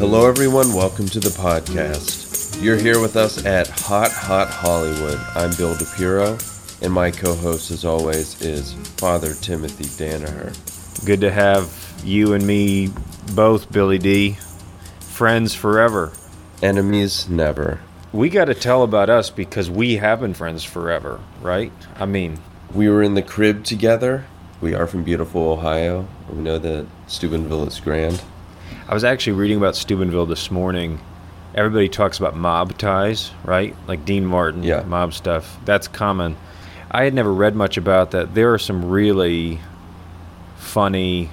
Hello, everyone. Welcome to the podcast. You're here with us at Hot Hot Hollywood. I'm Bill DePiro, and my co host, as always, is Father Timothy Danaher. Good to have you and me both, Billy D. Friends forever. Enemies never. We got to tell about us because we have been friends forever, right? I mean, We were in the crib together. We are from beautiful Ohio. We know that Steubenville is grand. I was actually reading about Steubenville this morning. Everybody talks about mob ties, right? Like Dean Martin, Yeah. mob stuff. That's common. I had never read much about that. There are some really funny,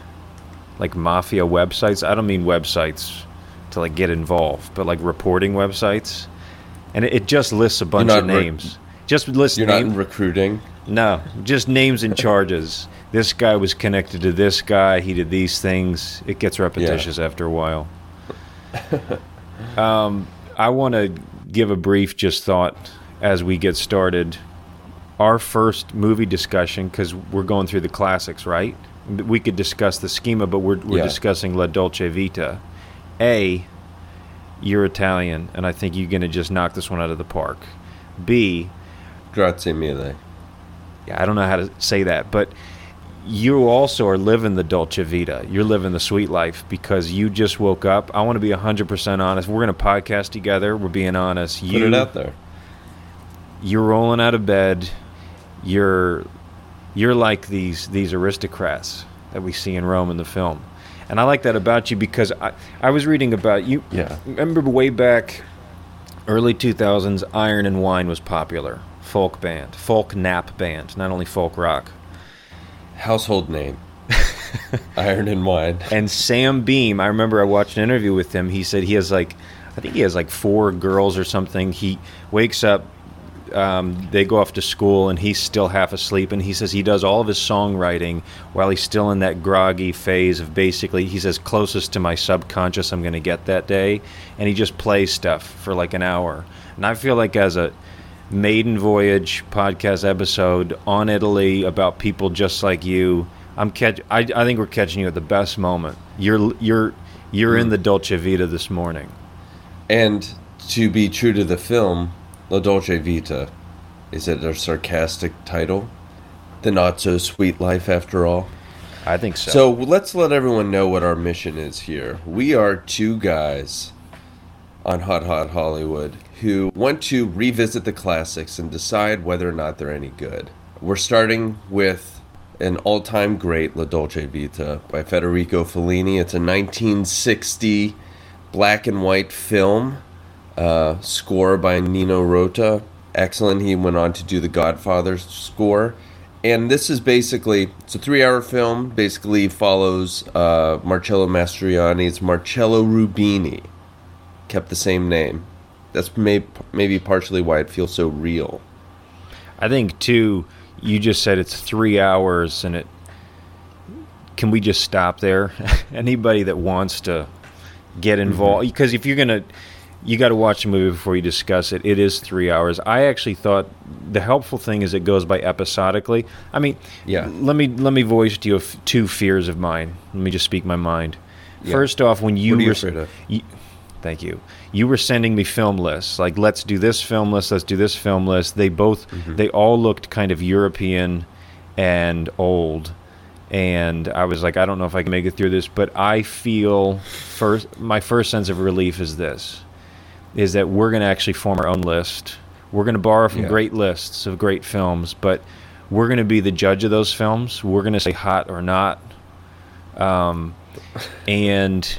like mafia websites. I don't mean websites to like get involved, but like reporting websites. And it, it just lists a bunch not of re- names. just lists You're not names. in recruiting. No, just names and charges. This guy was connected to this guy. He did these things. It gets repetitious after a while. um, I want to give a brief just thought as we get started. Our first movie discussion, because we're going through the classics, right? We could discuss the schema, but we're, we're Yeah. discussing La Dolce Vita. A, you're Italian, and I think you're going to just knock this one out of the park. B, Grazie mille. yeah, I don't know how to say that, but you also are living the Dolce Vita. You're living the sweet life because you just woke up. I want to be 100% honest. We're going to podcast together. We're being honest. Put You, it out there. You're rolling out of bed. You're you're like these these aristocrats that we see in Rome in the film. And I like that about you because I, I was reading about you. Yeah. Remember way back early 2000s Iron and Wine was popular. Folk band, folk nap band, not only folk rock. Household name. Iron and wine. And Sam Beam, I remember I watched an interview with him. He said he has like, I think he has like four girls or something. He wakes up, um, they go off to school, and he's still half asleep. And he says he does all of his songwriting while he's still in that groggy phase of basically, he says, closest to my subconscious I'm going to get that day. And he just plays stuff for like an hour. And I feel like as a maiden voyage podcast episode on Italy about people just like you. I'm catch. I, I think we're catching you at the best moment. You're you're you're in hmm. the Dolce Vita this morning. And to be true to the film, La Dolce Vita, is it a sarcastic title? The not so sweet life, after all. I think so. So let's let everyone know what our mission is here. We are two guys on Hot Hot Hollywood who want to revisit the classics and decide whether or not they're any good. We're starting with an all time great, La Dolce Vita, by Federico Fellini. It's a 1960 black and white film, uh, score by Nino Rota. Excellent. He went on to do the Godfather score. And this is basically it's a three-hour film. Basically follows uh, Marcello Mastroianni's Marcello Rubini, kept the same name. That's may- maybe partially why it feels so real. I think too. You just said it's three hours, and it. Can we just stop there? Anybody that wants to get mm-hmm. involved, because if you're gonna, you got to watch the movie before you discuss it. It is three hours. I actually thought the helpful thing is it goes by episodically. I mean, Yeah. Let me let me voice to you two fears of mine. Let me just speak my mind. Yeah. First off, when you What are you were afraid of? you- thank you. You were sending me film lists, like let's do this film list, let's do this film list. They both, they all looked kind of European and old, and I was like, I don't know if I can make it through this, but I feel first, my first sense of relief is this, is that we're going to actually form our own list. We're going to borrow from Yeah. great lists of great films, but we're going to be the judge of those films. We're going to say hot or not. Um, and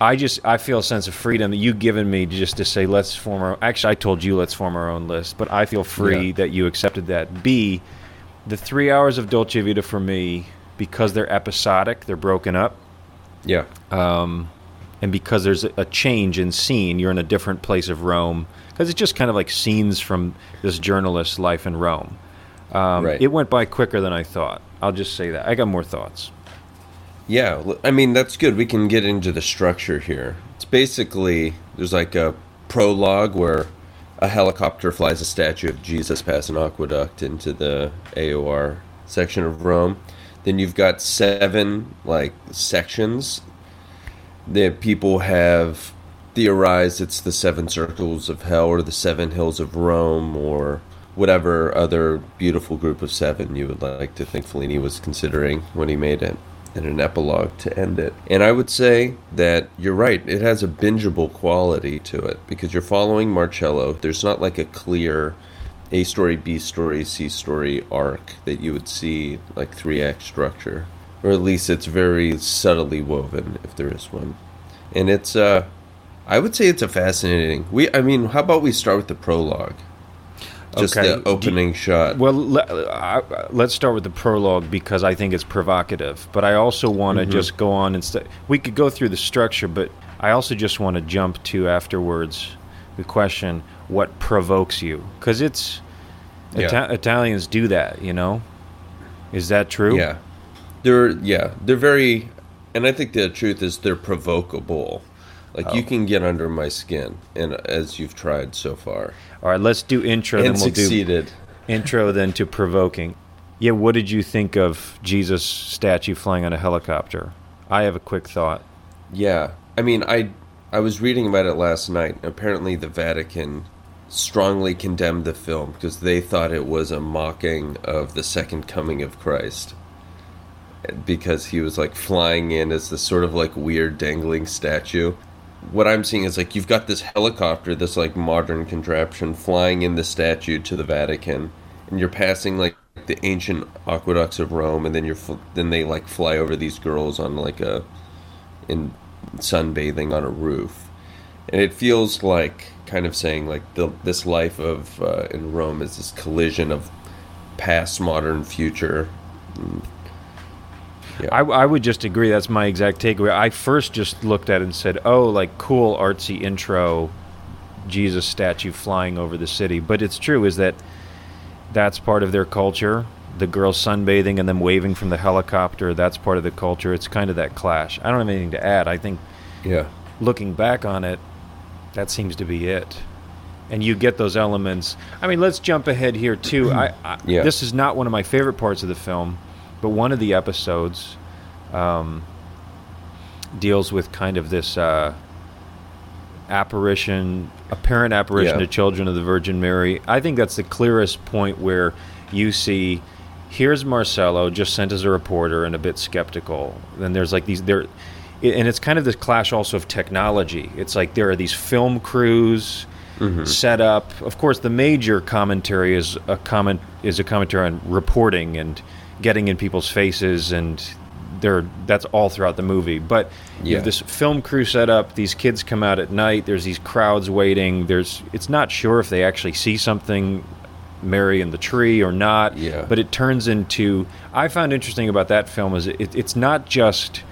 I just I feel a sense of freedom that you've given me just to say let's form our. Actually, I told you let's form our own list, but I feel free Yeah. that you accepted that. B, the three hours of Dolce Vita for me because they're episodic, they're broken up, Yeah. um, and because there's a, change in scene, you're in a different place of Rome. Because it's just kind of like scenes from this journalist's life in Rome. Um, Right. It went by quicker than I thought. I'll just say that. I got more thoughts. Yeah, I mean that's good. We can get into the structure here. It's basically there's like a prologue where a helicopter flies a statue of Jesus past an aqueduct into the EUR section of Rome. Then you've got seven like sections that people have theorized it's the seven circles of hell or the seven hills of Rome or whatever other beautiful group of seven you would like to think Fellini was considering when he made it and an epilogue to end it. And I would say that you're right, it has a bingeable quality to it because you're following Marcello. There's not like a clear A story, B story, C story arc that you would see like three act structure. Or at least it's very subtly woven if there is one. And it's uh I would say it's a fascinating. We I mean, how about we start with the prologue? Just Okay. the opening shot. Well, le- I, let's start with the prologue because I think it's provocative. But I also want to mm-hmm. just go on and st- we could go through the structure, but I also just want to jump to afterwards the question: What provokes you? Because it's Yeah. Ita- Italians do that, you know. Is that true? Yeah, they're yeah they're very, and I think the truth is they're provocable. Like oh. you Oh. can get under my skin, and as you've tried so far, All right, let's do intro, and then we'll succeeded. do intro, then to provoking. Yeah, what did you think of Jesus statue flying on a helicopter? I have a quick thought. Yeah, I mean, I I was reading about it last night. Apparently, the Vatican strongly condemned the film because they thought it was a mocking of the second coming of Christ. Because he was like flying in as this sort of like weird dangling statue. What I'm seeing is like you've got this helicopter, this like modern contraption flying in the statue to the Vatican, and you're passing like the ancient aqueducts of Rome, and then you're fl- then they like fly over these girls on like a in sunbathing on a roof, and it feels like kind of saying like the this life of uh, in Rome is this collision of past, modern, future. Yeah, I, I would just agree. That's my exact takeaway. I first just looked at it and said, "Oh, like cool artsy intro, Jesus statue flying over the city." But it's true is that that's part of their culture. The girls sunbathing and them waving from the helicopter. That's part of the culture. It's kind of that clash. I don't have anything to add. I think yeah, looking back on it, that seems to be it. And you get those elements. I mean, let's jump ahead here too. I, I Yeah. this is not one of my favorite parts of the film, but one of the episodes um, deals with kind of this uh, apparition, apparent apparition Yeah. to children of the Virgin Mary. I think that's the clearest point where you see. Here's Marcello, just sent as a reporter and a bit skeptical. Then there's like these there, and it's kind of this clash also of technology. It's like there are these film crews set up. Of course, the major commentary is a comment is a commentary on reporting and getting in people's faces, and there that's all throughout the movie. But you have this film crew set up. These kids come out at night. There's these crowds waiting. There's it's not sure if they actually see something. Mary in the tree or not, Yeah. but it turns into. I found interesting about that film is it, it's not just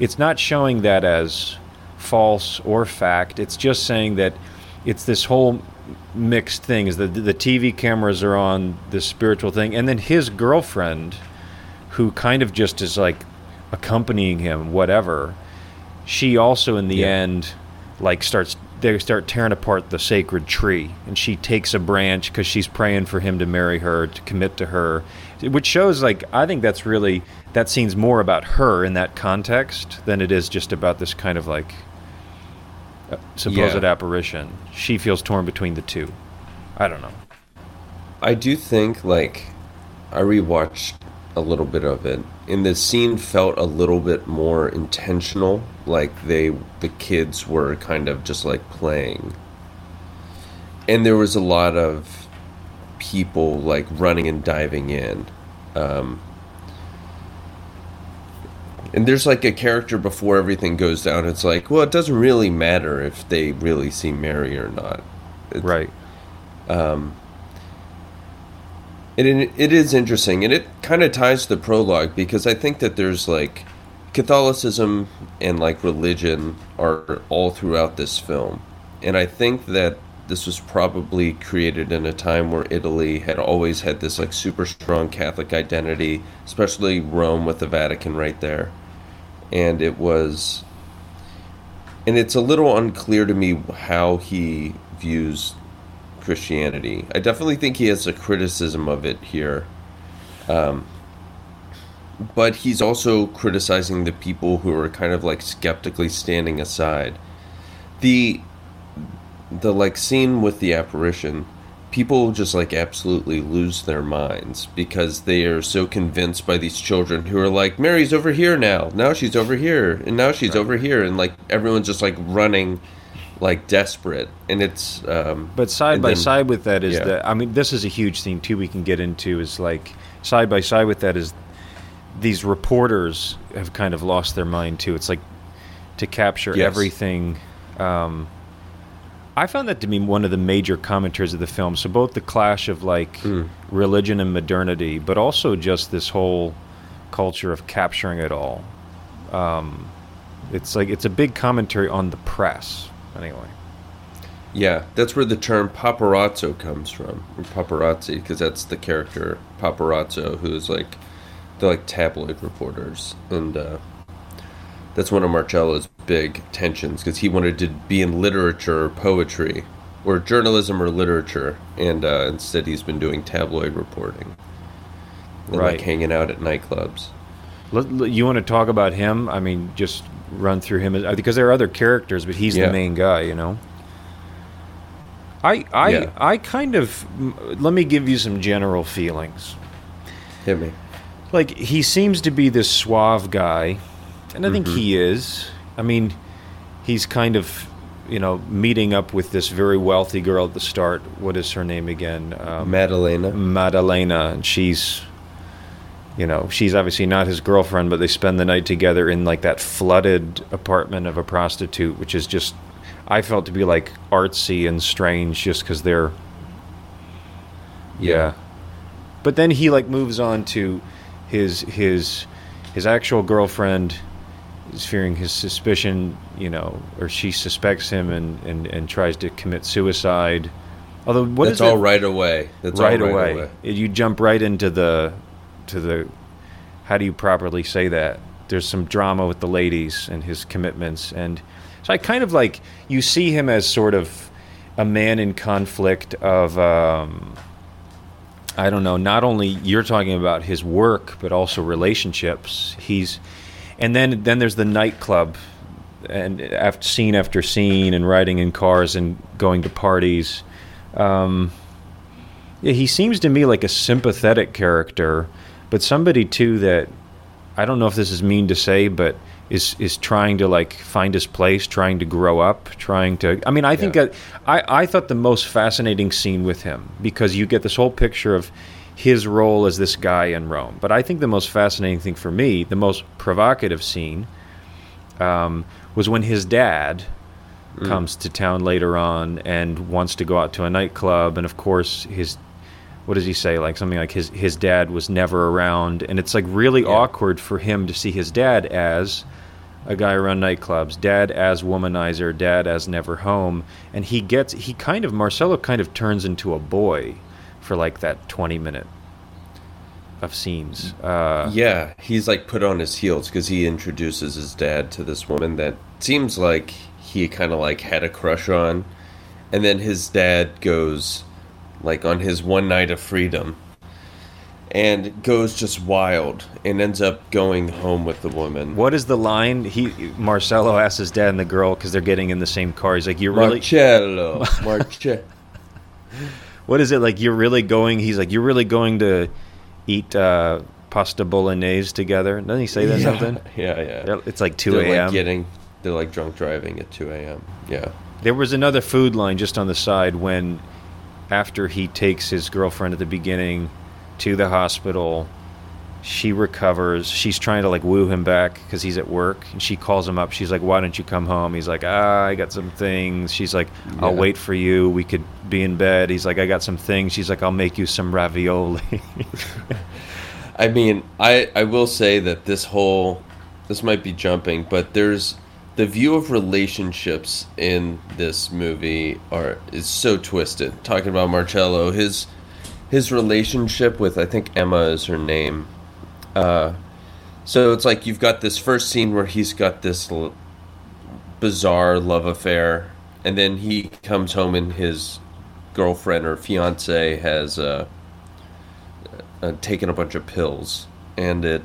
it's not showing that as false or fact. It's just saying that it's this whole mixed thing. Is that the TV cameras are on this spiritual thing, and then his girlfriend, who kind of just is like accompanying him, whatever. She also, in the Yeah. end, like starts. They start tearing apart the sacred tree, and she takes a branch because she's praying for him to marry her, to commit to her, which shows like I think that's really that scene's more about her in that context than it is just about this kind of like supposed Yeah. apparition. She feels torn between the two. I don't know. I do think like I rewatched a little bit of it, and the scene felt a little bit more intentional. Like they, the kids were kind of just like playing, and there was a lot of people like running and diving in. Um, and there's like a character before everything goes down. It's like, well, it doesn't really matter if they really see Mary or not. It's- Right. Um, it, it is interesting, and it kind of ties to the prologue because I think that there's like Catholicism and like religion are all throughout this film, and I think that this was probably created in a time where Italy had always had this like super strong Catholic identity, especially Rome with the Vatican right there, and it was, and it's a little unclear to me how he views Christianity. I definitely think he has a criticism of it here. Um, but he's also criticizing the people who are kind of like skeptically standing aside. the the like scene with the apparition people just like absolutely lose their minds because they are so convinced by these children who are like mary's over here now now she's over here and now she's Right. over here and like everyone's just like running like desperate and it's um But side by then- side with that is yeah. that I mean this is a huge thing too we can get into is like side by side with that is these reporters have kind of lost their mind too. It's like to capture Yes. everything. Um, I found that to be one of the major commentaries of the film. So both the clash of like Mm. religion and modernity, but also just this whole culture of capturing it all. Um, it's like it's a big commentary on the press. Anyway. Yeah, that's where the term paparazzo comes from, or paparazzi, because that's the character paparazzo, who is like, they're like tabloid reporters, and uh, that's one of Marcello's big tensions, because he wanted to be in literature or poetry, or journalism or literature, and uh, instead he's been doing tabloid reporting, and Right. like hanging out at nightclubs. You want to talk about him? I mean, just run through him because there are other characters, but he's Yeah. the main guy. You know. I I Yeah. I kind of let me give you some general feelings. Hit me. Like he seems to be this suave guy, and I think Mm-hmm. he is. I mean, he's kind of you know meeting up with this very wealthy girl at the start. What is her name again? Um, Maddalena. Maddalena, and she's, you know, she's obviously not his girlfriend, but they spend the night together in like that flooded apartment of a prostitute, which is just, I felt to be like artsy and strange just because they're, yeah. But then he like moves on to his his his actual girlfriend is fearing his suspicion, you know, or she suspects him and and, and tries to commit suicide. Although what that's is all right away. That's right, all away. You jump right into the to the how do you properly say that? There's some drama with the ladies and his commitments and so I kind of like you see him as sort of a man in conflict of um, I don't know, not only you're talking about his work but also relationships. He's and then then there's the nightclub and after scene after scene and riding in cars and going to parties. Um, yeah, he seems to me like a sympathetic character, but somebody too that I don't know if this is mean to say, but is is trying to like find his place, trying to grow up, trying to. I mean, I think Yeah. I I thought the most fascinating scene with him because you get this whole picture of his role as this guy in Rome. But I think the most fascinating thing for me, the most provocative scene, um, was when his dad comes to town later on and wants to go out to a nightclub. And of course his what does he say? Like something like his his dad was never around. And it's like really Yeah. awkward for him to see his dad as a guy around nightclubs dad as womanizer dad as never home. And he gets he kind of marcello kind of turns into a boy for like that 20 minute of scenes. Uh Yeah, he's like put on his heels because he introduces his dad to this woman that seems like he kind of like had a crush on, and then his dad goes like on his one night of freedom and goes just wild and ends up going home with the woman. what is the line? He Marcello asks his dad and the girl because they're getting in the same car. He's like you're really Marcello, Marce- What is it like? You're really going? He's like, you're really going to eat uh, pasta bolognese together? Doesn't he say that yeah, something? Yeah, yeah. It's like two a.m. like getting, they're like drunk driving at two a.m. Yeah. there was another food line just on the side when, after he takes his girlfriend at the beginning to the hospital, she recovers. She's trying to like woo him back because he's at work, and she calls him up. She's like, "Why don't you come home?" He's like, "Ah, I got some things." She's like, "I'll Yeah. wait for you. We could be in bed." He's like, "I got some things." She's like, "I'll make you some ravioli." I mean, I I will say that this whole this might be jumping, but there's the view of relationships in this movie are is so twisted. Talking about Marcello, his his relationship with I think Emma is her name. Uh, so it's like you've got this first scene where he's got this l- bizarre love affair, and then he comes home and his girlfriend or fiance has uh, uh, taken a bunch of pills, and it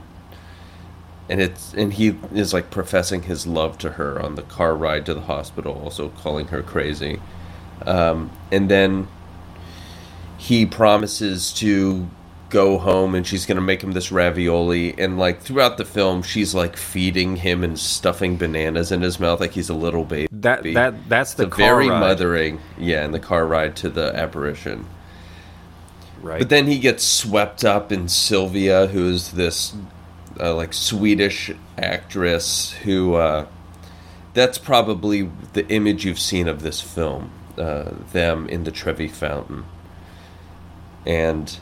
and it's and he is like professing his love to her on the car ride to the hospital, also calling her crazy, um, and then he promises to go home and she's going to make him this ravioli and like throughout the film she's like feeding him and stuffing bananas in his mouth like he's a little baby That that that's the very ride. mothering yeah in the car ride to the apparition right? but then he gets swept up in Sylvia, who is this uh, like Swedish actress who. Uh, that's probably the image you've seen of this film. Uh, them in the Trevi Fountain, and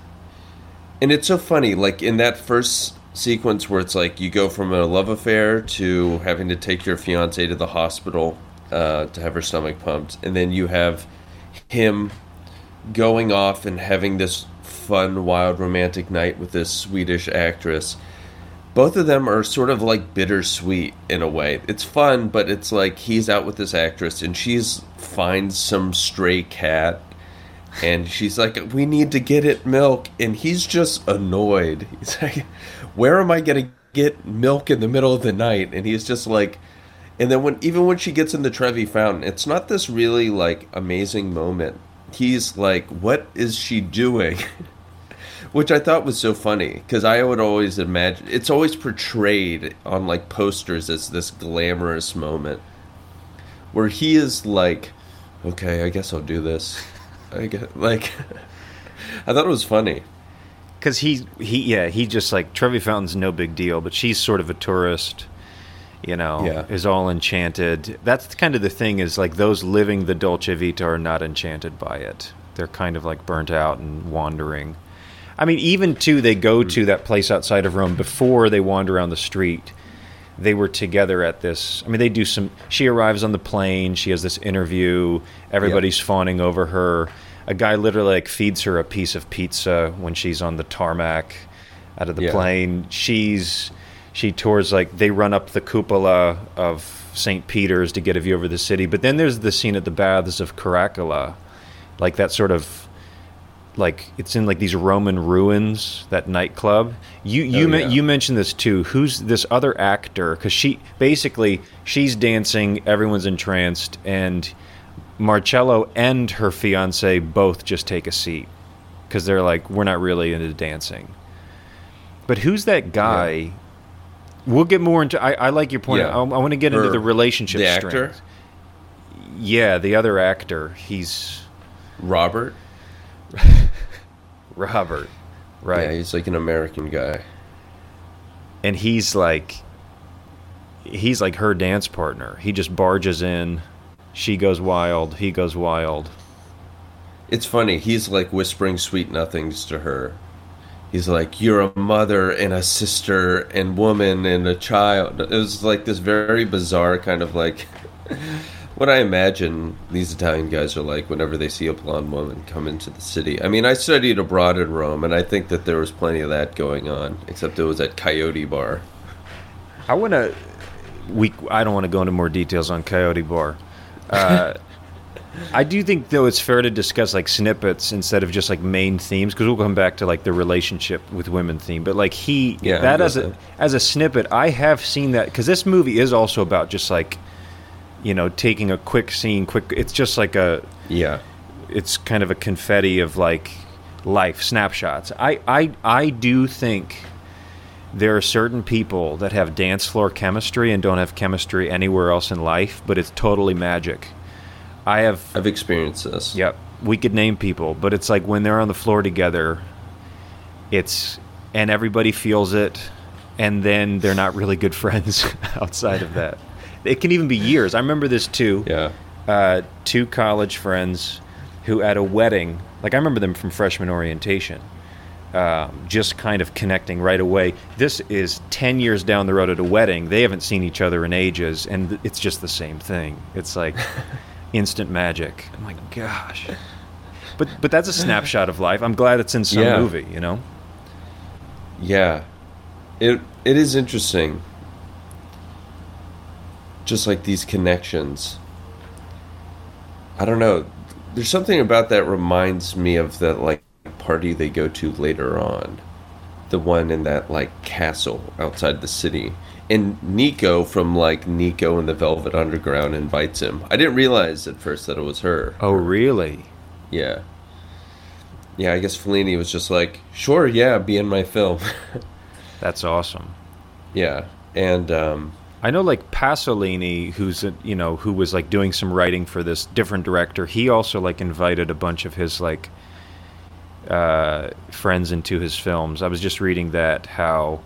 and it's so funny. Like in that first sequence where it's like you go from a love affair to having to take your fiance to the hospital uh, to have her stomach pumped, and then you have him going off and having this fun, wild, romantic night with this Swedish actress. Both of them are sort of like bittersweet in a way. It's fun, but it's like he's out with this actress and she's finds some stray cat and she's like, "We need to get it milk," and he's just annoyed. He's like, "Where am I gonna get milk in the middle of the night?" And he's just like, and then when even when she gets in the Trevi fountain, it's not this really like amazing moment. He's like, "What is she doing?" Which I thought was so funny because I would always imagine it's always portrayed on like posters as this glamorous moment where he is like, "Okay, I guess I'll do this." I get like, I thought it was funny. because he he yeah he just like Trevi Fountain's no big deal, but she's sort of a tourist. You know, Yeah. is all enchanted. That's kind of the thing is like those living the Dolce Vita are not enchanted by it. They're kind of like burnt out and wandering. I mean, even too, they go hmm. to that place outside of Rome before they wander around the street. They were together at this. I mean, they do some. She arrives on the plane. She has this interview. Everybody's fawning over her. A guy literally like feeds her a piece of pizza when she's on the tarmac out of the Yeah. plane. She's she tours like they run up the cupola of St. Peter's to get a view over the city. But then there's the scene at the baths of Caracalla, like that sort of like it's in like these Roman ruins, that nightclub. You you Oh, yeah. you mentioned this too. Who's this other actor? Because she basically she's dancing, everyone's entranced, and Marcello and her fiance both just take a seat because they're like, we're not really into dancing. But who's that guy? We'll get more into. I, I like your point. Yeah. I, I want to get into the relationship. the actor? Yeah, the other actor. He's Robert, Robert, right? yeah, he's like an American guy. and he's like he's like her dance partner he just barges in she goes wild he goes wild It's funny. He's like whispering sweet nothings to her. He's like, "You're a mother and a sister and woman and a child." It was like this very bizarre kind of like what I imagine these Italian guys are like whenever they see a blonde woman come into the city. I mean, I studied abroad in Rome, and I think that there was plenty of that going on. Except it was at Coyote Bar. i want to we i don't want to go into more details on coyote bar uh, i do think though it's fair to discuss like snippets instead of just like main themes because we'll come back to like the relationship with women theme but like he Yeah, that as a that. as a snippet i have seen that because this movie is also about just like you know taking a quick scene quick it's just like a Yeah, it's kind of a confetti of like life snapshots. I, I I do think there are certain people that have dance floor chemistry and don't have chemistry anywhere else in life, but it's totally magic. I have I've experienced this. Yep. We could name people, but it's like when they're on the floor together, it's and everybody feels it, and then they're not really good friends outside of that. It can even be years. I remember this too. Yeah. Uh, two college friends who at a wedding, like I remember them from freshman orientation, um, just kind of connecting right away. This is 10 years down the road at a wedding. They haven't seen each other in ages, and th- it's just the same thing. It's like instant magic. I'm like, gosh. But, but that's a snapshot of life. I'm glad it's in some Yeah. movie, you know? Yeah. It it is interesting. Just like these connections. I don't know. There's something about that reminds me of that like party they go to later on. the one in that like castle outside the city. And Nico from like Nico and the Velvet Underground invites him. I didn't realize at first that it was her. Oh, really? Yeah. Yeah, I guess Fellini was just like, sure, yeah, be in my film. That's awesome. yeah. And um, I know like Pasolini, who's you know who was like doing some writing for this different director. He also like invited a bunch of his like uh, friends into his films. I was just reading that how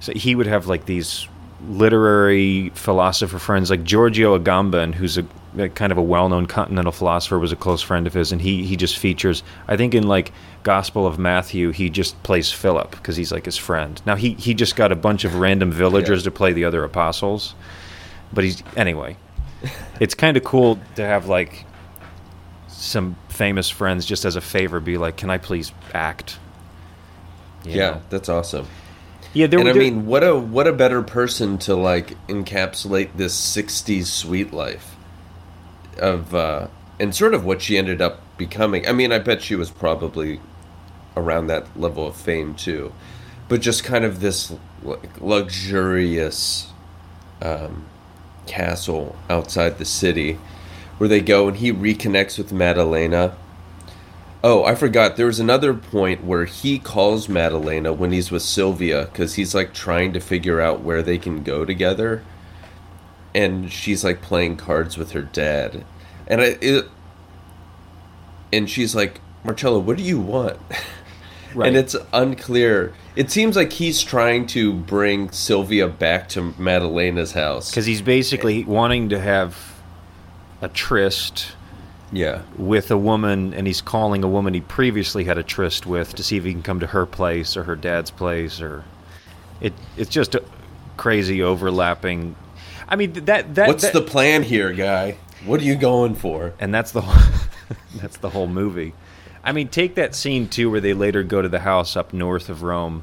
so he would have like these literary philosopher friends like Giorgio Agamben, who's a, a kind of a well-known continental philosopher, was a close friend of his, and he he just features. I think in like Gospel of Matthew, he just plays Philip because he's like his friend. Now he he just got a bunch of random villagers Yeah. to play the other apostles, but he's anyway. It's kind of cool to have like some famous friends just as a favor be like, "Can I please act?" You yeah, know? that's awesome. Yeah. There and were I mean, what a what a better person to like encapsulate this '60s sweet life of, uh, and sort of what she ended up becoming. I mean, I bet she was probably around that level of fame too, but just kind of this like, luxurious um, castle outside the city, where they go and he reconnects with Maddalena. Oh, I forgot. There was another point where he calls Maddalena when he's with Sylvia because he's like trying to figure out where they can go together, and she's like playing cards with her dad, and I, it, and she's like, Marcello, what do you want? Right. And it's unclear. It seems like he's trying to bring Sylvia back to Maddalena's house. because he's basically wanting to have a tryst yeah, with a woman, and he's calling a woman he previously had a tryst with to see if he can come to her place or her dad's place, or it. It's just a crazy overlapping. I mean that that what's that- the plan here, guy? What are you going for? and that's the whole, that's the whole movie. I mean, take that scene too, where they later go to the house up north of Rome,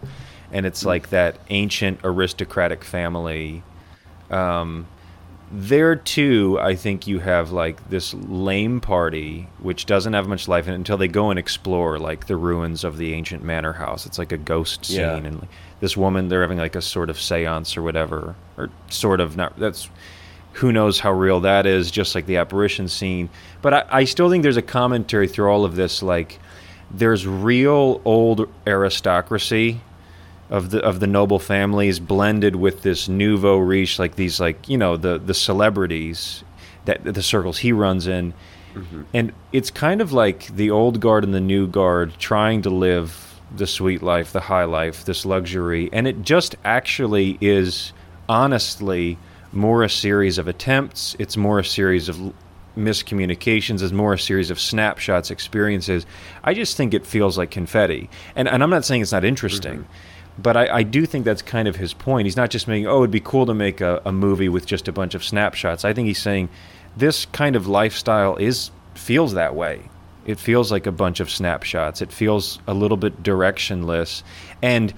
and it's like that ancient aristocratic family. Um, there too, I think you have like this lame party, which doesn't have much life in it until they go and explore like the ruins of the ancient manor house. It's like a ghost scene, Yeah. and like, this woman they're having like a sort of séance or whatever, or sort of not. That's who knows how real that is, just like the apparition scene. But I, I still think there's a commentary through all of this, like there's real old aristocracy of the of the noble families blended with this nouveau riche, like these like you know the the celebrities that the circles he runs in, mm-hmm. and it's kind of like the old guard and the new guard trying to live the sweet life, the high life, this luxury, and it just actually is honestly more a series of attempts. It's more a series of miscommunications. It's more a series of snapshots, experiences. I just think it feels like confetti, and and I'm not saying it's not interesting. Mm-hmm. But I, I do think that's kind of his point. He's not just making, oh, it'd be cool to make a, a movie with just a bunch of snapshots. I think he's saying this kind of lifestyle is feels that way. It feels like a bunch of snapshots. It feels a little bit directionless, and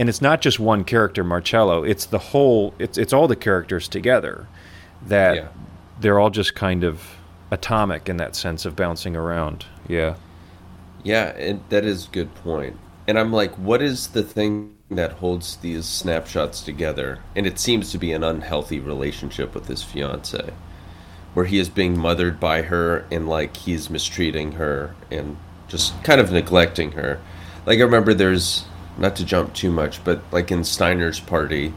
and it's not just one character, Marcello. It's the whole. It's it's all the characters together that Yeah. they're all just kind of atomic in that sense of bouncing around. Yeah. Yeah, and that is a good point. And I'm like, what is the thing that holds these snapshots together? And it seems to be an unhealthy relationship with his fiance, where he is being mothered by her and like he's mistreating her and just kind of neglecting her. Like I remember there's not to jump too much, but like in Steiner's party,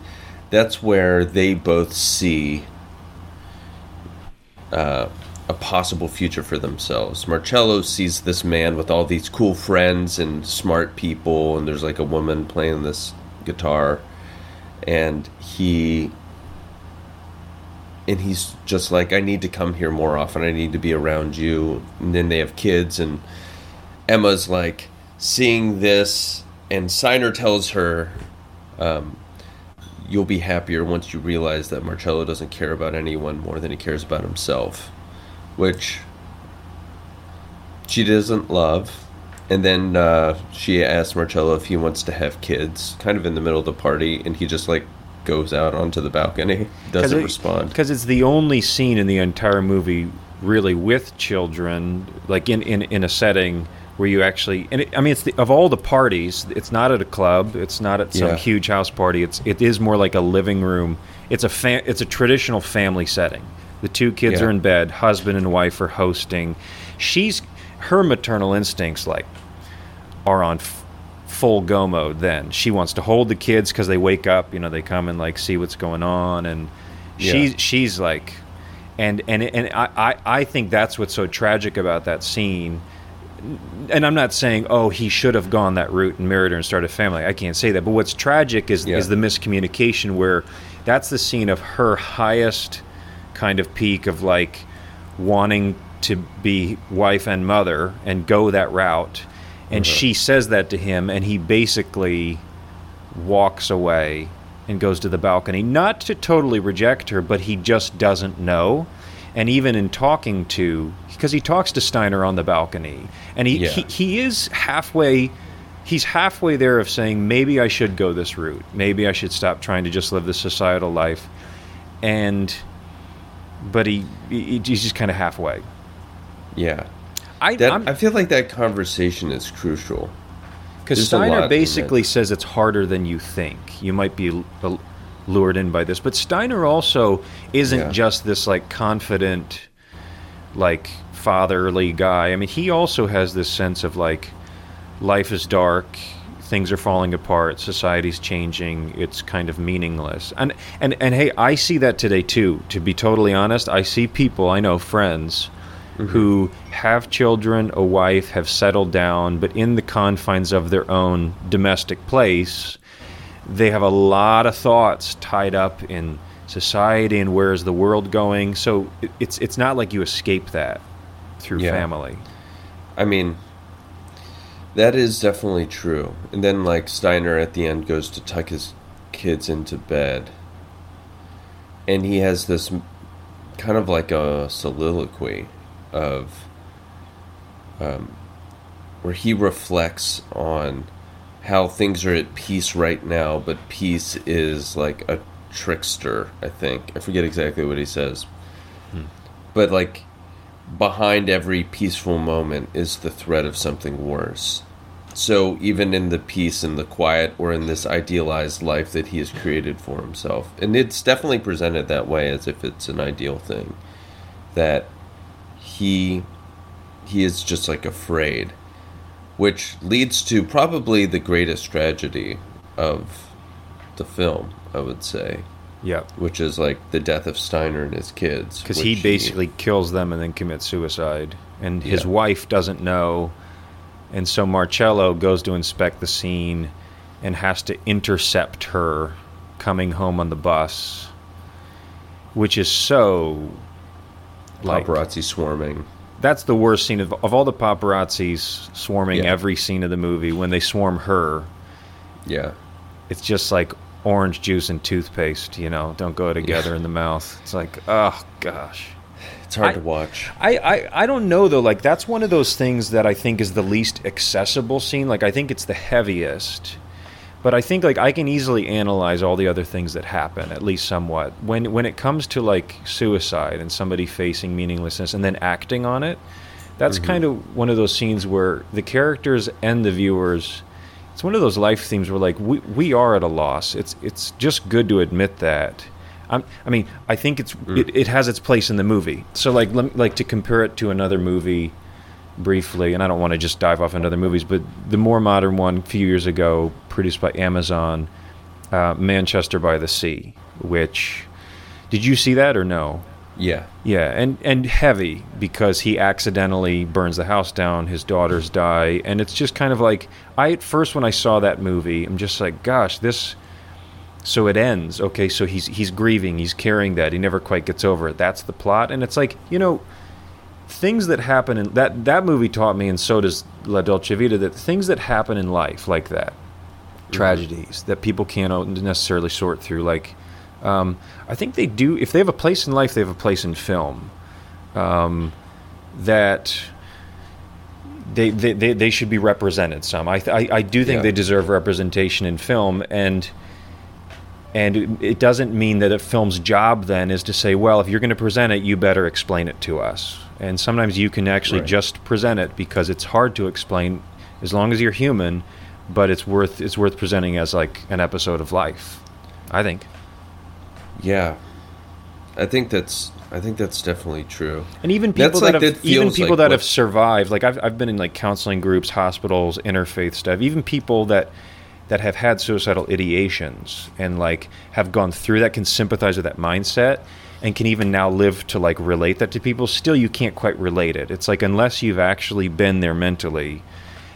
that's where they both see uh, a possible future for themselves. Marcello sees this man with all these cool friends and smart people, and there's like a woman playing this guitar, and he and he's just like, I need to come here more often. I need to be around you. And then they have kids, and Emma's like seeing this, and Steiner tells her, um, "You'll be happier once you realize that Marcello doesn't care about anyone more than he cares about himself," which she doesn't love. And then uh, she asks Marcello if he wants to have kids, kind of in the middle of the party, and he just like goes out onto the balcony, doesn't respond. because it's the only scene in the entire movie really with children, like in, in, in a setting where you actually and it, I mean it's the, of all the parties, it's not at a club, it's not at some Yeah. huge house party. It's it is more like a living room. It's a fa- it's a traditional family setting. The two kids Yeah. are in bed, husband and wife are hosting. She's her maternal instincts like are on f- full go mode then she wants to hold the kids because they wake up you know they come and like see what's going on and Yeah. she's she's like and and and I, I i think that's what's so tragic about that scene and i'm not saying oh he should have gone that route and married her and started a family i can't say that but what's tragic is Yeah. is the miscommunication where that's the scene of her highest kind of peak of like wanting to be wife and mother and go that route. And uh-huh. she says that to him and he basically walks away and goes to the balcony. Not to totally reject her but he just doesn't know. And even in talking to because he talks to steiner on the balcony. And he, Yeah. he he is halfway he's halfway there of saying maybe i should go this route. Maybe i should stop trying to just live the societal life. And but he, he he's just kind of halfway Yeah. i That I'm, feel like that conversation is crucial. Because There's a lot Steiner basically says it's harder than you think. You might be lured in by this, but Steiner also isn't Yeah. just this like confident, like fatherly guy. I mean, he also has this sense of like life is dark, things are falling apart, society's changing, it's kind of meaningless. And and and hey, I see that today too. To be totally honest, I see people I know, friends mm-hmm. who have children, a wife, have settled down, but in the confines of their own domestic place, they have a lot of thoughts tied up in society and where is the world going. So it- it's it's not like you escape that through Yeah. family. I mean, that is definitely true. And then, like, Steiner at the end goes to tuck his kids into bed. And he has this kind of like a soliloquy of um, where he reflects on how things are at peace right now, but peace is like a trickster, I think. I forget exactly what he says. But, like, behind every peaceful moment is the threat of something worse. So even in the peace and the quiet or in this idealized life that he has created for himself, and it's definitely presented that way as if it's an ideal thing, that he he is just like afraid, which leads to probably the greatest tragedy of the film, I would say, Yeah. which is like the death of Steiner and his kids. Because he basically kills them and then commits suicide. And his Yeah. wife doesn't know. And so Marcello goes to inspect the scene and has to intercept her coming home on the bus, which is so. Like, paparazzi swarming. that's the worst scene of, of all the paparazzis swarming Yeah. every scene of the movie. When they swarm her, Yeah. it's just like orange juice and toothpaste, you know, don't go together in the mouth. It's like, oh gosh. It's hard I- to watch. I, I, I don't know though. Like that's one of those things that I think is the least accessible scene. Like I think it's the heaviest, but I think like I can easily analyze all the other things that happen at least somewhat. When when it comes to like suicide and somebody facing meaninglessness and then acting on it, that's mm-hmm. kind of one of those scenes where the characters and the viewers. It's one of those life themes where like we we are at a loss. It's it's just good to admit that. I'm, I mean, I think it's it, it has its place in the movie. So like lem- like to compare it to another movie briefly, and I don't want to just dive off into other movies, but the more modern one a few years ago, produced by Amazon, uh, Manchester by the Sea, which did you see that or no? Yeah. Yeah, and and heavy because he accidentally burns the house down. His daughters die, and it's just kind of like I at first when I saw that movie, I'm just like, gosh, this. So it ends. Okay, so he's he's grieving. He's carrying that. He never quite gets over it. That's the plot, and it's like you know, things that happen in that that movie taught me, and so does La Dolce Vita, that things that happen in life like that, tragedies that people can't necessarily sort through, like. Um, I think they do. If they have a place in life, they have a place in film. Um, that they, they, they, they should be represented some. I, I, I do think Yeah. they deserve representation in film, and and it- doesn't mean that a film's job then is to say, well, if you're going to present it, you better explain it to us. and sometimes you can actually Right. just present it because it's hard to explain as long as you're human but it's worth it's worth presenting as like an episode of life i think Yeah, I think that's I think that's definitely true. and even people that have that even people like that what- have survived like I've, I've been in like counseling groups hospitals interfaith stuff even people that that have had suicidal ideations and like have gone through that can sympathize with that mindset and can even now live to like relate that to people still you can't quite relate it it's like unless you've actually been there mentally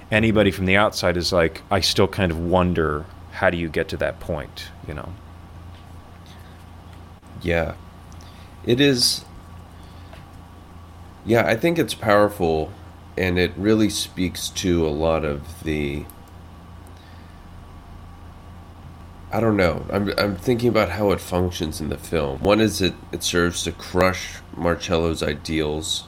anybody from the outside is like i still kind of wonder how do you get to that point you know Yeah. It is Yeah, I think it's powerful and it really speaks to a lot of the I don't know. I'm I'm thinking about how it functions in the film. One is it it serves to crush Marcello's ideals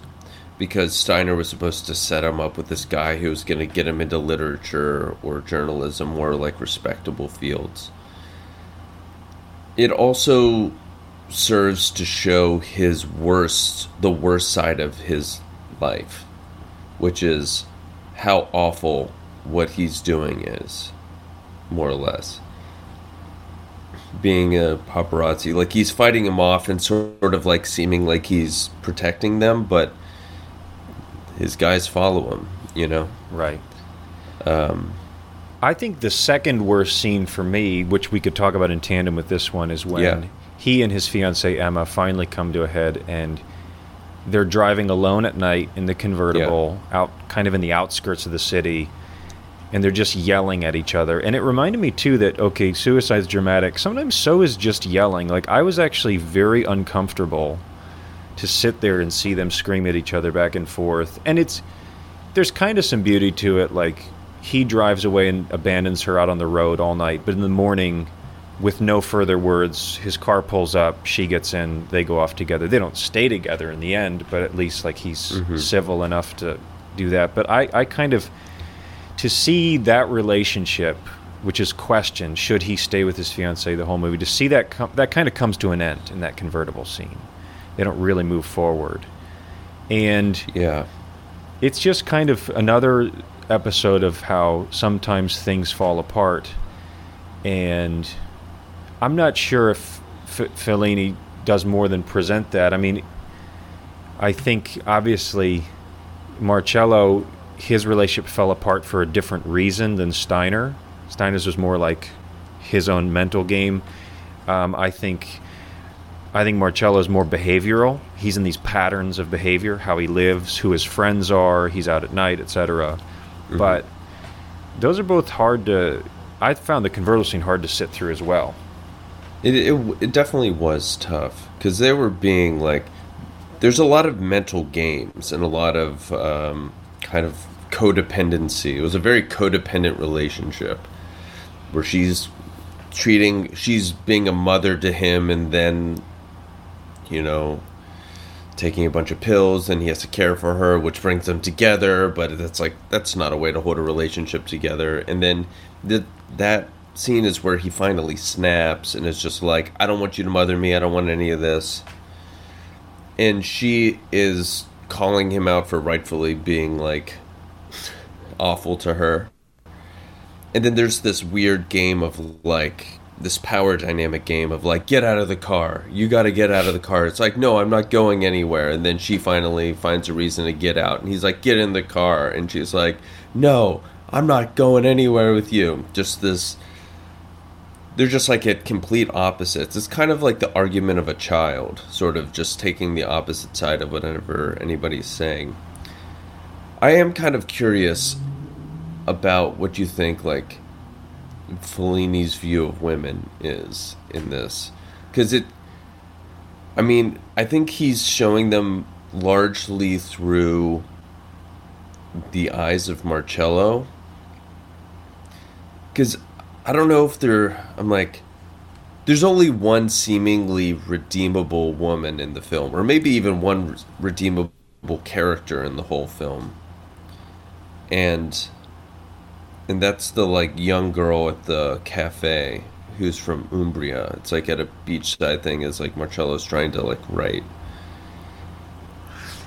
because Steiner was supposed to set him up with this guy who was going to get him into literature or journalism more like respectable fields. It also serves to show his worst the worst side of his life which is how awful what he's doing is more or less being a paparazzi like he's fighting him off and sort of like seeming like he's protecting them but his guys follow him you know Right. Um, I think the second worst scene for me, which we could talk about in tandem with this one, is when Yeah. he and his fiancee Emma finally come to a head and they're driving alone at night in the convertible out kind of in the outskirts of the city and they're just yelling at each other. And it reminded me too that okay, suicide's dramatic. Sometimes so is just yelling. Like I was actually very uncomfortable to sit there and see them scream at each other back and forth. And it's there's kind of some beauty to it. Like he drives away and abandons her out on the road all night, but in the morning, with no further words, his car pulls up. She gets in. They go off together. They don't stay together in the end, but at least like he's mm-hmm. civil enough to do that. But I, I kind of to see that relationship, which is questioned, should he stay with his fiancee the whole movie? To see that com- that kind of comes to an end in that convertible scene. They don't really move forward, and yeah it's just kind of another episode of how sometimes things fall apart and i'm not sure if F- fellini does more than present that i mean i think obviously marcello his relationship fell apart for a different reason than steiner steiner's was more like his own mental game um, i think I think Marcello is more behavioral. He's in these patterns of behavior, how he lives, who his friends are, he's out at night, etc. But those are both hard to. I found the convertible scene hard to sit through as well. It it, it definitely was tough because they were being like, there's a lot of mental games and a lot of um, kind of codependency. It was a very codependent relationship where she's treating, she's being a mother to him, and then, you know, taking a bunch of pills, and he has to care for her, which brings them together. But that's like that's not a way to hold a relationship together. And then the, that scene is where he finally snaps and is just like, "I don't want you to mother me. I don't want any of this." And she is calling him out for rightfully being like awful to her. And then there's this weird game of like this power dynamic game of like get out of the car. You got to get out of the car. It's like no, I'm not going anywhere. And then she finally finds a reason to get out and he's like get in the car and she's like no, I'm not going anywhere with you. Just this they're just like at complete opposites. It's kind of like the argument of a child, sort of just taking the opposite side of whatever anybody's saying. I am kind of curious about what you think like Fellini's view of women is in this. Cuz it I mean, I think he's showing them largely through the eyes of Marcello. Cuz I don't know if they're I'm like there's only one seemingly redeemable woman in the film or maybe even one redeemable character in the whole film. And and that's the like young girl at the cafe who's from Umbria. It's like at a beachside thing. Is like Marcello's trying to like write.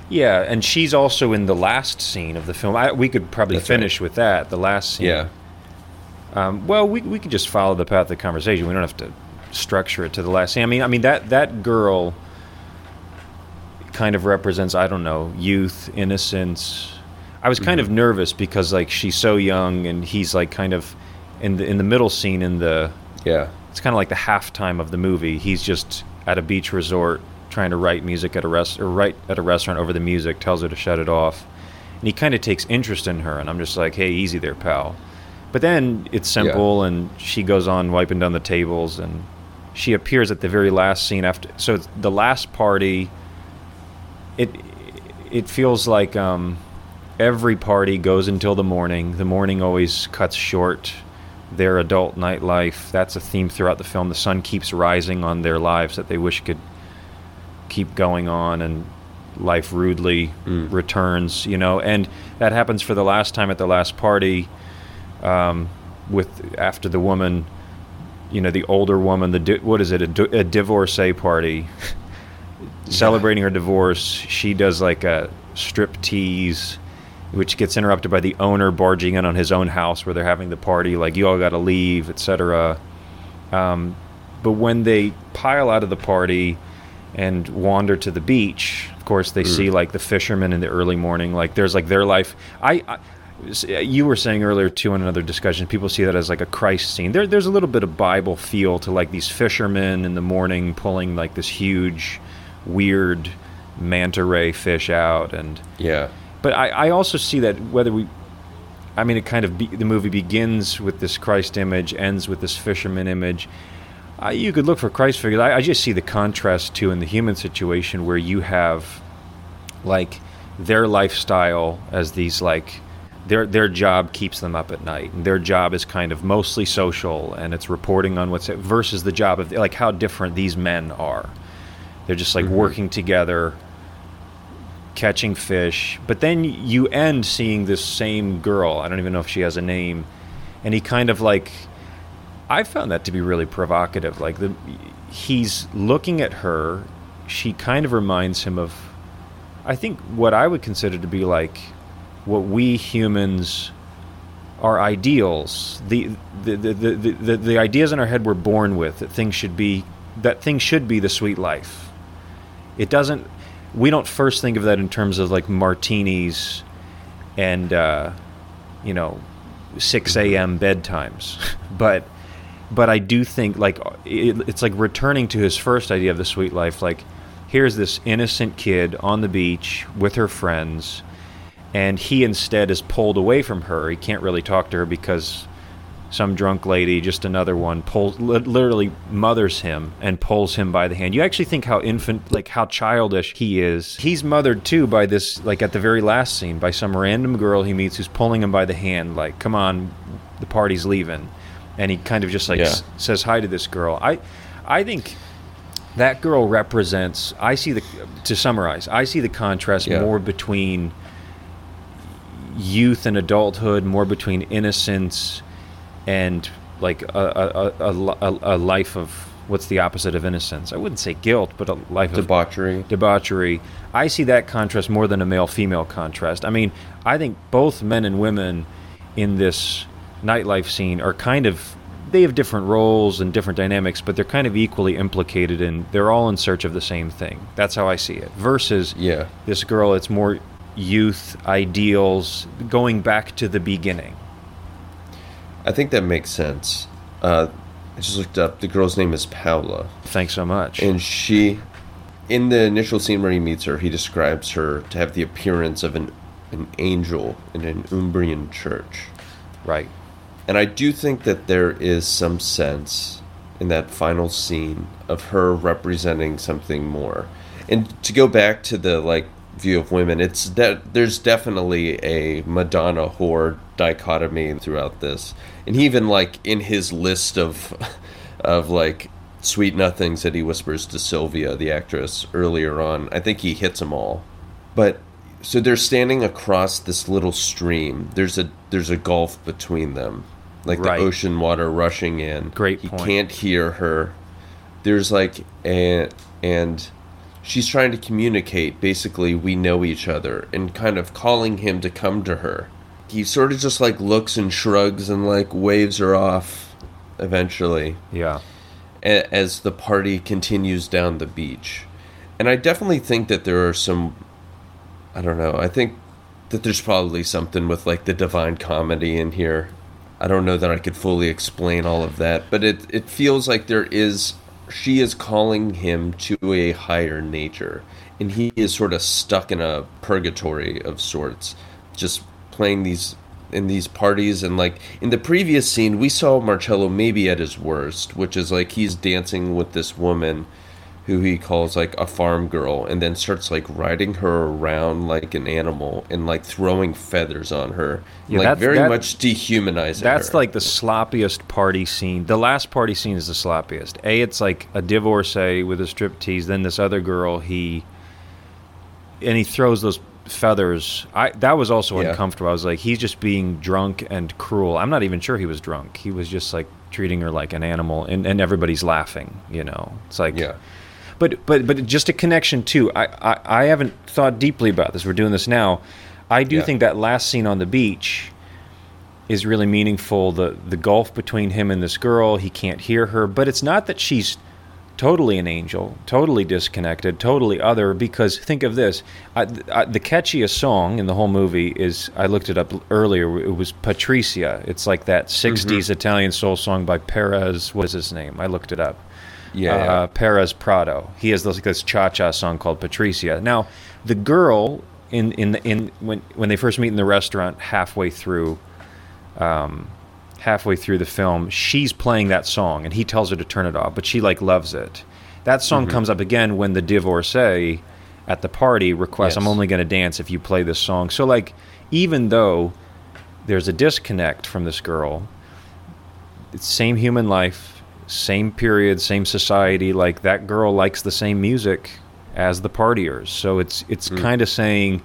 Yeah, and she's also in the last scene of the film. I, we could probably That's right. finish with that. The last scene. Yeah. Um, well, we we could just follow the path of the conversation. We don't have to structure it to the last scene. I mean, I mean that that girl kind of represents I don't know youth, innocence. I was kind of nervous because like she's so young and he's like kind of in the in the middle scene in the Yeah. it's kind of like the halftime of the movie. He's just at a beach resort trying to write music at a rest or write at a restaurant over the music, tells her to shut it off. And he kind of takes interest in her and I'm just like, "Hey, easy there, pal." But then it's simple and she goes on wiping down the tables and she appears at the very last scene after so the last party it it feels like um every party goes until the morning. The morning always cuts short their adult nightlife. That's a theme throughout the film. The sun keeps rising on their lives that they wish could keep going on, and life rudely returns. You know, and that happens for the last time at the last party. Um, with after the woman, you know, the older woman, the di- what is it, a, di- a divorcee party, celebrating her divorce. She does like a strip tease which gets interrupted by the owner barging in on his own house where they're having the party, like you all got to leave, etc. Um, but when they pile out of the party and wander to the beach, of course they see like the fishermen in the early morning. Like there's like their life. I, I you were saying earlier too in another discussion, people see that as like a Christ scene. There, there's a little bit of Bible feel to like these fishermen in the morning pulling like this huge, weird manta ray fish out and Yeah. But I, I also see that whether we, I mean, it kind of be, the movie begins with this Christ image, ends with this fisherman image. Uh, you could look for Christ figures. I, I just see the contrast too in the human situation where you have, like, their lifestyle as these like. Their, their job keeps them up at night, and their job is kind of mostly social, and it's reporting on what's versus the job of like how different these men are. They're just like working together, catching fish. But then you end seeing this same girl. I don't even know if she has a name. And he kind of like I found that to be really provocative. Like the he's looking at her, she kind of reminds him of I think what I would consider to be like what we humans are ideals. The the, the, the, the, the ideas in our head we're born with that things should be that things should be the sweet life. It doesn't we don't first think of that in terms of like martinis and uh, you know 6 a.m. bedtimes, but but I do think like it, it's like returning to his first idea of the sweet life. Like here's this innocent kid on the beach with her friends, and he instead is pulled away from her. He can't really talk to her because some drunk lady, just another one, pulls literally mothers him and pulls him by the hand. You actually think how infant, like how childish he is. He's mothered too by this, like at the very last scene, by some random girl he meets who's pulling him by the hand, like, "Come on, the party's leaving," and he kind of just like Yeah. s- says hi to this girl. I, I think that girl represents. I see the to summarize. I see the contrast Yeah. more between youth and adulthood, more between innocence and like a, a, a, a, life of what's the opposite of innocence? I wouldn't say guilt, but a life of Debauchery. debauchery. I see that contrast more than a male female contrast. I mean, I think both men and women in this nightlife scene are kind of they have different roles and different dynamics, but they're kind of equally implicated and they're all in search of the same thing. That's how I see it. Versus Yeah. this girl, it's more youth, ideals, going back to the beginning. I think that makes sense. Uh, I just looked up. The girl's name is Paula. Thanks so much. And she, in the initial scene where he meets her, he describes her to have the appearance of an, an angel in an Umbrian church. right. And I do think that there is some sense in that final scene of her representing something more. And to go back to the like view of women, it's that there's definitely a Madonna whore dichotomy throughout this. And he even like in his list of of like sweet nothings that he whispers to Sylvia, the actress, earlier on, I think he hits them all. But so they're standing across this little stream. There's a there's a gulf between them, like Right. the ocean water rushing in. Great He point. can't hear her. There's like a and she's trying to communicate basically we know each other and kind of calling him to come to her. He sort of just like looks and shrugs and like waves her off eventually Yeah. a- as the party continues down the beach. And I definitely think that there are some I don't know. I think that there's probably something with like the divine comedy in here. I don't know that I could fully explain all of that, but it it feels like there is she is calling him to a higher nature and he is sort of stuck in a purgatory of sorts just playing these in these parties and like in the previous scene we saw Marcello maybe at his worst which is like he's dancing with this woman who he calls like a farm girl and then starts like riding her around like an animal and like throwing feathers on her Yeah, like very that- much dehumanizing That's her. like the sloppiest party scene. The last party scene is the sloppiest. A, it's like a divorcee with a strip tease. Then this other girl, he and he throws those feathers. I that was also Yeah. uncomfortable. I was like, he's just being drunk and cruel. I'm not even sure he was drunk. He was just like treating her like an animal, and, and everybody's laughing. You know, it's like yeah but but but just a connection too. I, I I haven't thought deeply about this. We're doing this now. I do Yeah. think that last scene on the beach is really meaningful. The the gulf between him and this girl. He can't hear her, but it's not that she's totally an angel, totally disconnected, totally other. Because think of this: I, I, the catchiest song in the whole movie is I looked it up earlier. It was Patricia. It's like that '60s Italian soul song by Perez. What is his name? I looked it up yeah, uh, Perez Prado. He has this, like this cha-cha song called Patricia. Now, the girl in in in when when they first meet in the restaurant, halfway through, um, halfway through the film, she's playing that song, and he tells her to turn it off, but she like loves it. That song Mm-hmm. comes up again when the divorcee at the party requests, "I'm only going to dance if you play this song." So like, even though there's a disconnect from this girl, it's same human life, same period, same society. Like that girl likes the same music as the partiers. So it's it's kind of saying,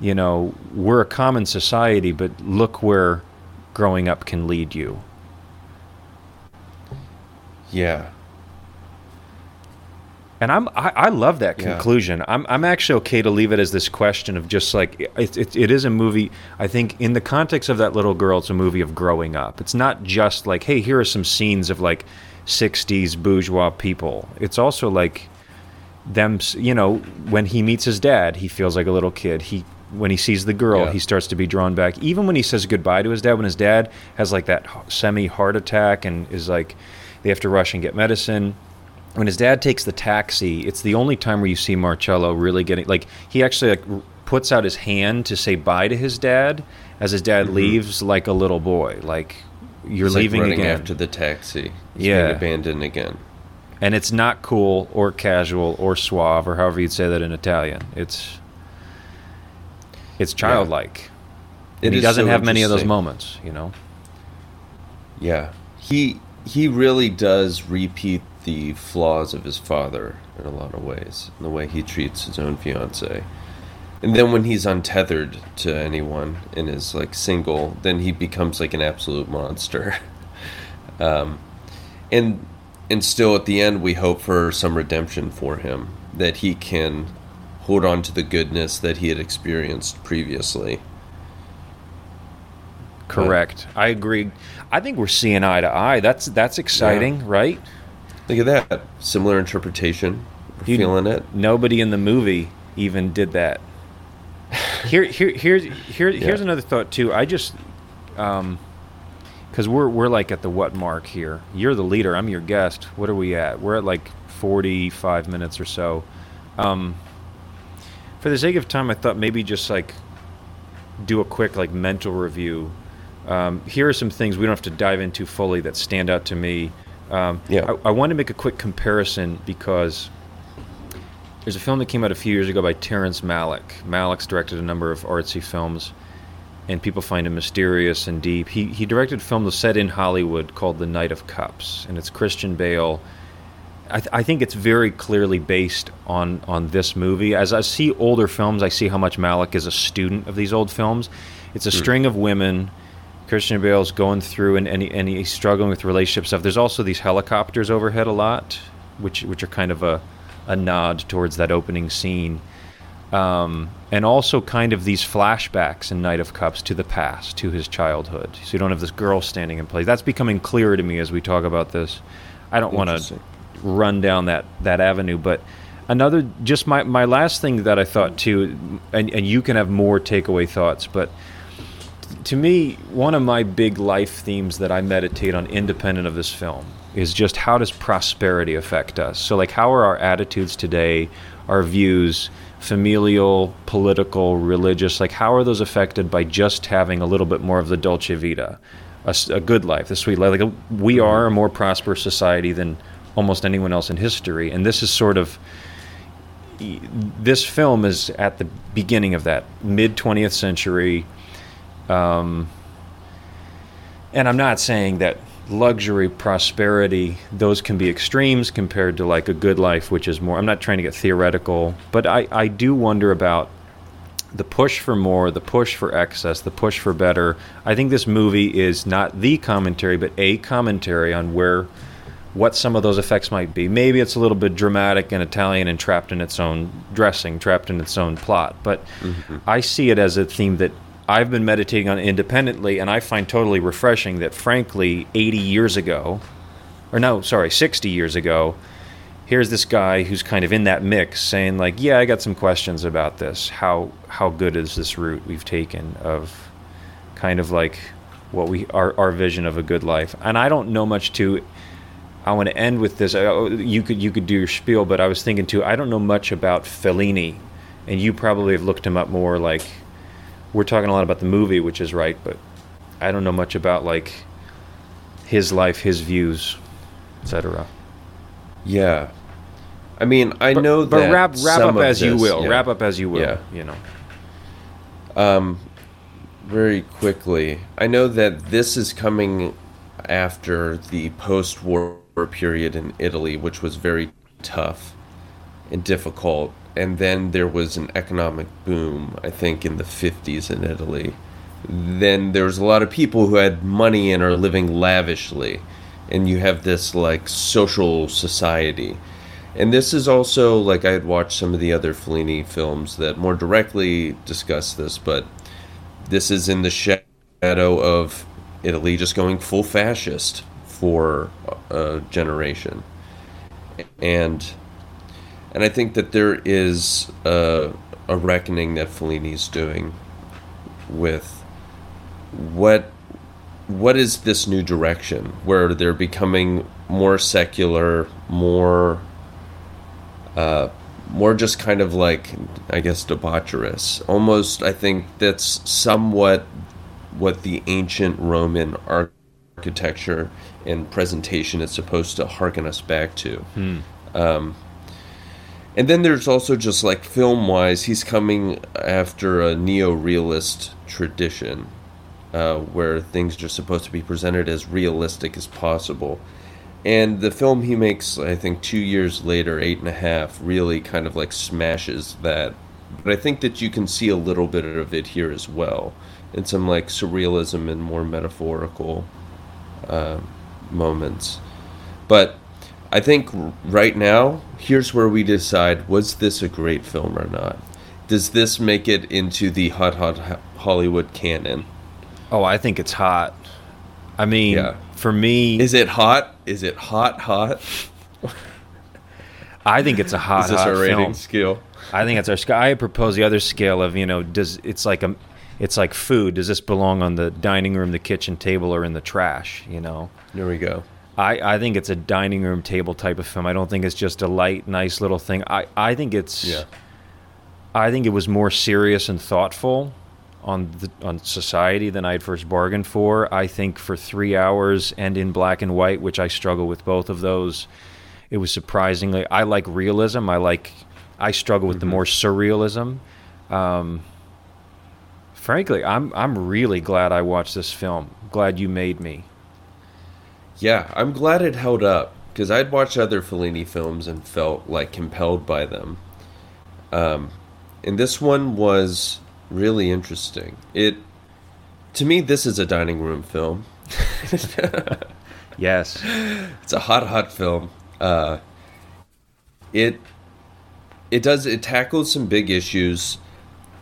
you know, we're a common society, but look where growing up can lead you. yeah And I'm I, I love that Yeah. conclusion. I'm I'm actually okay to leave it as this question of just like it, it, it is a movie. I think in the context of that little girl, it's a movie of growing up. It's not just like hey, here are some scenes of like '60s bourgeois people. It's also like them. You know, when he meets his dad, he feels like a little kid. He when he sees the girl, Yeah. he starts to be drawn back. Even when he says goodbye to his dad, when his dad has like that semi heart attack and is like they have to rush and get medicine when his dad takes the taxi, it's the only time where you see Marcello really getting like he actually like puts out his hand to say bye to his dad as his dad mm-hmm. leaves like a little boy, like you're He's, leaving running again. after the taxi He's Yeah. being abandoned again and it's not cool or casual or suave or however you'd say that in Italian. It's it's childlike. It And he doesn't so have many of those moments, you know. Yeah, he he really does repeat the flaws of his father in a lot of ways, the way he treats his own fiance. And then when he's untethered to anyone and is like single, then he becomes like an absolute monster. um, and and still at the end, we hope for some redemption for him that he can hold on to the goodness that he had experienced previously. Correct. I agree. I think we're seeing eye to eye. That's that's exciting, right? Look at that similar interpretation. You- feeling it. Nobody in the movie even did that. Here, here, here's here, here's another thought too. I just, um, because we're we're like at the what mark here. You're the leader. I'm your guest. What are we at? We're at like 45 minutes or so. Um, for the sake of time, I thought maybe just like do a quick like mental review. Um, here are some things we don't have to dive into fully that stand out to me. Um, Yeah. I, I want to make a quick comparison because there's a film that came out a few years ago by Terrence Malick. Malick's directed a number of artsy films, and people find him mysterious and deep. He he directed a film that's set in Hollywood called The Knight of Cups, and it's Christian Bale. I, th- I think it's very clearly based on on this movie. As I see older films, I see how much Malick is a student of these old films. It's a string of women. Christian Bale's going through and, and, he, and he's struggling with relationship stuff. There's also these helicopters overhead a lot, which which are kind of a a nod towards that opening scene. Um, and also kind of these flashbacks in Knight of Cups to the past, to his childhood. So you don't have this girl standing in place. That's becoming clearer to me as we talk about this. I don't want to. Run down that that avenue, but another just my my last thing that I thought too, and and you can have more takeaway thoughts, but to me, one of my big life themes that I meditate on, independent of this film, is just how does prosperity affect us? So, like, how are our attitudes today, our views, familial, political, religious, like, how are those affected by just having a little bit more of the dolce vita, a good life, the sweet life? Like, we are a more prosperous society than almost anyone else in history, and this is sort of this film is at the beginning of that mid 20th century um, and I'm not saying that luxury, prosperity, those can be extremes compared to like a good life, which is more. I'm not trying to get theoretical, but I, I do wonder about the push for more, the push for excess, the push for better. I think this movie is not the commentary, but a commentary on where what some of those effects might be. Maybe it's a little bit dramatic and Italian and trapped in its own dressing, trapped in its own plot. But mm-hmm. I see it as a theme that I've been meditating on independently, and I find totally refreshing that, frankly, 80 years ago, or no, sorry, 60 years ago, here's this guy who's kind of in that mix saying like yeah i got some questions about this how how good is this route we've taken of kind of like what we our, our vision of a good life and i don't know much to i want to end with this Uh, you could you could do your spiel but i was thinking too i don't know much about fellini and you probably have looked him up more like we're talking a lot about the movie which is right but i don't know much about like his life his views etc Yeah. I mean, I but, know but that wrap wrap up as you will. yeah. Wrap up as you will. Yeah. You know. Um, very quickly, I know that this is coming after the post-war period in Italy, which was very tough and difficult. And then there was an economic boom, I think, in the 50s in Italy. Then there was a lot of people who had money and are living lavishly. And you have this, like, social society. And this is also, like, I had watched some of the other Fellini films that more directly discuss this, but this is in the shadow of Italy just going full fascist for a generation. And and I think that there is a, a reckoning that Fellini's doing with what what is this new direction where they're becoming more secular, more uh, more just kind of like I guess debaucherous. Almost I think that's somewhat what the ancient Roman architecture and presentation is supposed to harken us back to. Um, and then there's also just like film wise, he's coming after a neo realist tradition uh, where things are supposed to be presented as realistic as possible. And the film he makes, I think, two years later, eight and a half, really kind of like smashes that. But I think that you can see a little bit of it here as well, and some like surrealism and more metaphorical uh, moments. But I think right now, here's where we decide was this a great film or not? Does this make it into the hot, hot Hollywood canon? Oh, I think it's hot. I mean, Yeah. for me, Is it hot? Is it hot, hot? I think it's a hot, Is this hot our rating film. scale? I think it's our. sc- I propose the other scale of you know, does it's like a, it's like food. Does this belong on the dining room, the kitchen table, or in the trash? You know. There we go. I, I think it's a dining room table type of film. I don't think it's just a light, nice little thing. I, I think it's Yeah. I think it was more serious and thoughtful on the on society than I'd first bargained for. I think for three hours and in black and white, which I struggle with both of those, it was surprisingly. I like realism. I like. I struggle with the more surrealism. Um, frankly, I'm I'm really glad I watched this film. Glad you made me. Yeah, I'm glad it held up because I'd watched other Fellini films and felt like compelled by them. Um, and this one was really interesting. It, to me, this is a dining room film. Yes. It's a hot, hot film. Uh, it it does it tackles some big issues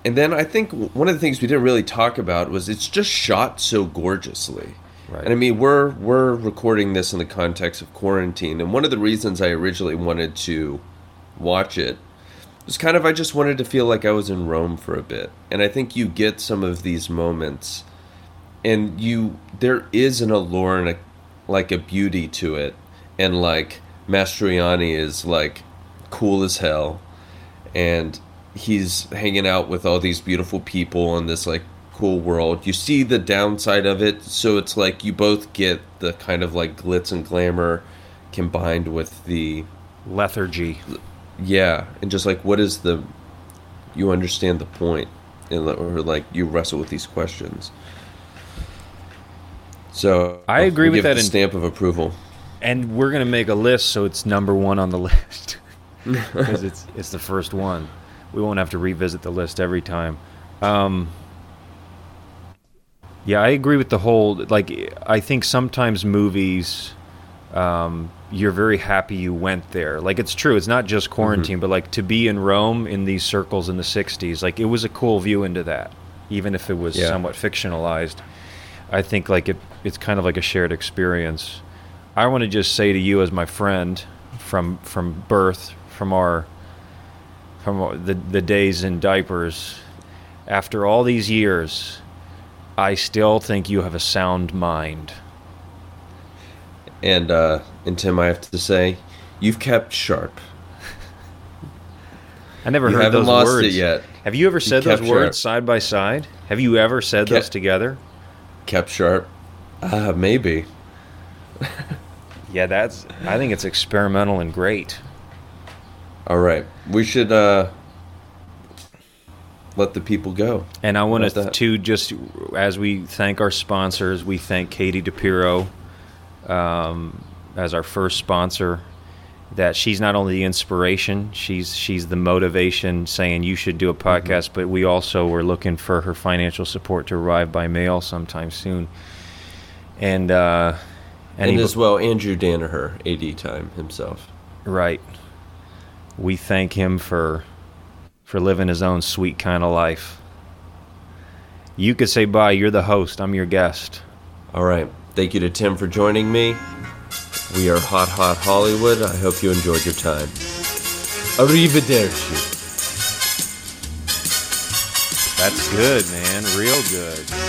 and then i think one of the things we didn't really talk about was it's just shot so gorgeously. Right. and i mean we're we're recording this in the context of quarantine and one of the reasons i originally wanted to watch it was kind of i just wanted to feel like i was in rome for a bit. And i think you get some of these moments and you there is an allure and a like a beauty to it. And like Mastroianni is like cool as hell. And he's hanging out with all these beautiful people in this like cool world you see the downside of it so it's like you both get the kind of like glitz and glamour combined with the Lethargy. yeah and just like what is the you understand the point and or like you wrestle with these questions so I agree with that in- stamp of approval And we're gonna make a list so it's number one on the list because it's it's the first one. We won't have to revisit the list every time. Um, yeah, I agree with the whole. Like, I think sometimes movies, um, you're very happy you went there. Like, it's true. It's not just quarantine, but like to be in Rome in these circles in the '60s, like it was a cool view into that, even if it was Yeah. somewhat fictionalized. I think like it, it's kind of like a shared experience. I want to just say to you, as my friend from from birth, from our from the the days in diapers, after all these years, I still think you have a sound mind. and uh and tim i have to say you've kept sharp I never You heard haven't those lost words it yet. Have you ever said those kept words sharp. side by side? Have you ever said those together? kept sharp uh maybe Yeah, that's. I think it's experimental and great. All right we should uh let the people go And I want to, to just as we thank our sponsors, we thank Katie DePiro um, as our first sponsor. That she's not only the inspiration, she's she's the motivation, saying you should do a Mm-hmm. podcast. But we also were looking for her financial support to arrive by mail sometime soon. And uh, and any- as well andrew danaher ad time himself Right. We thank him for for living his own sweet kind of life. You could say bye. You're the host. I'm your guest. All right. Thank you to Tim for joining me. We are Hot Hot Hollywood. I hope you enjoyed your time. Arrivederci. That's good, man. Real good.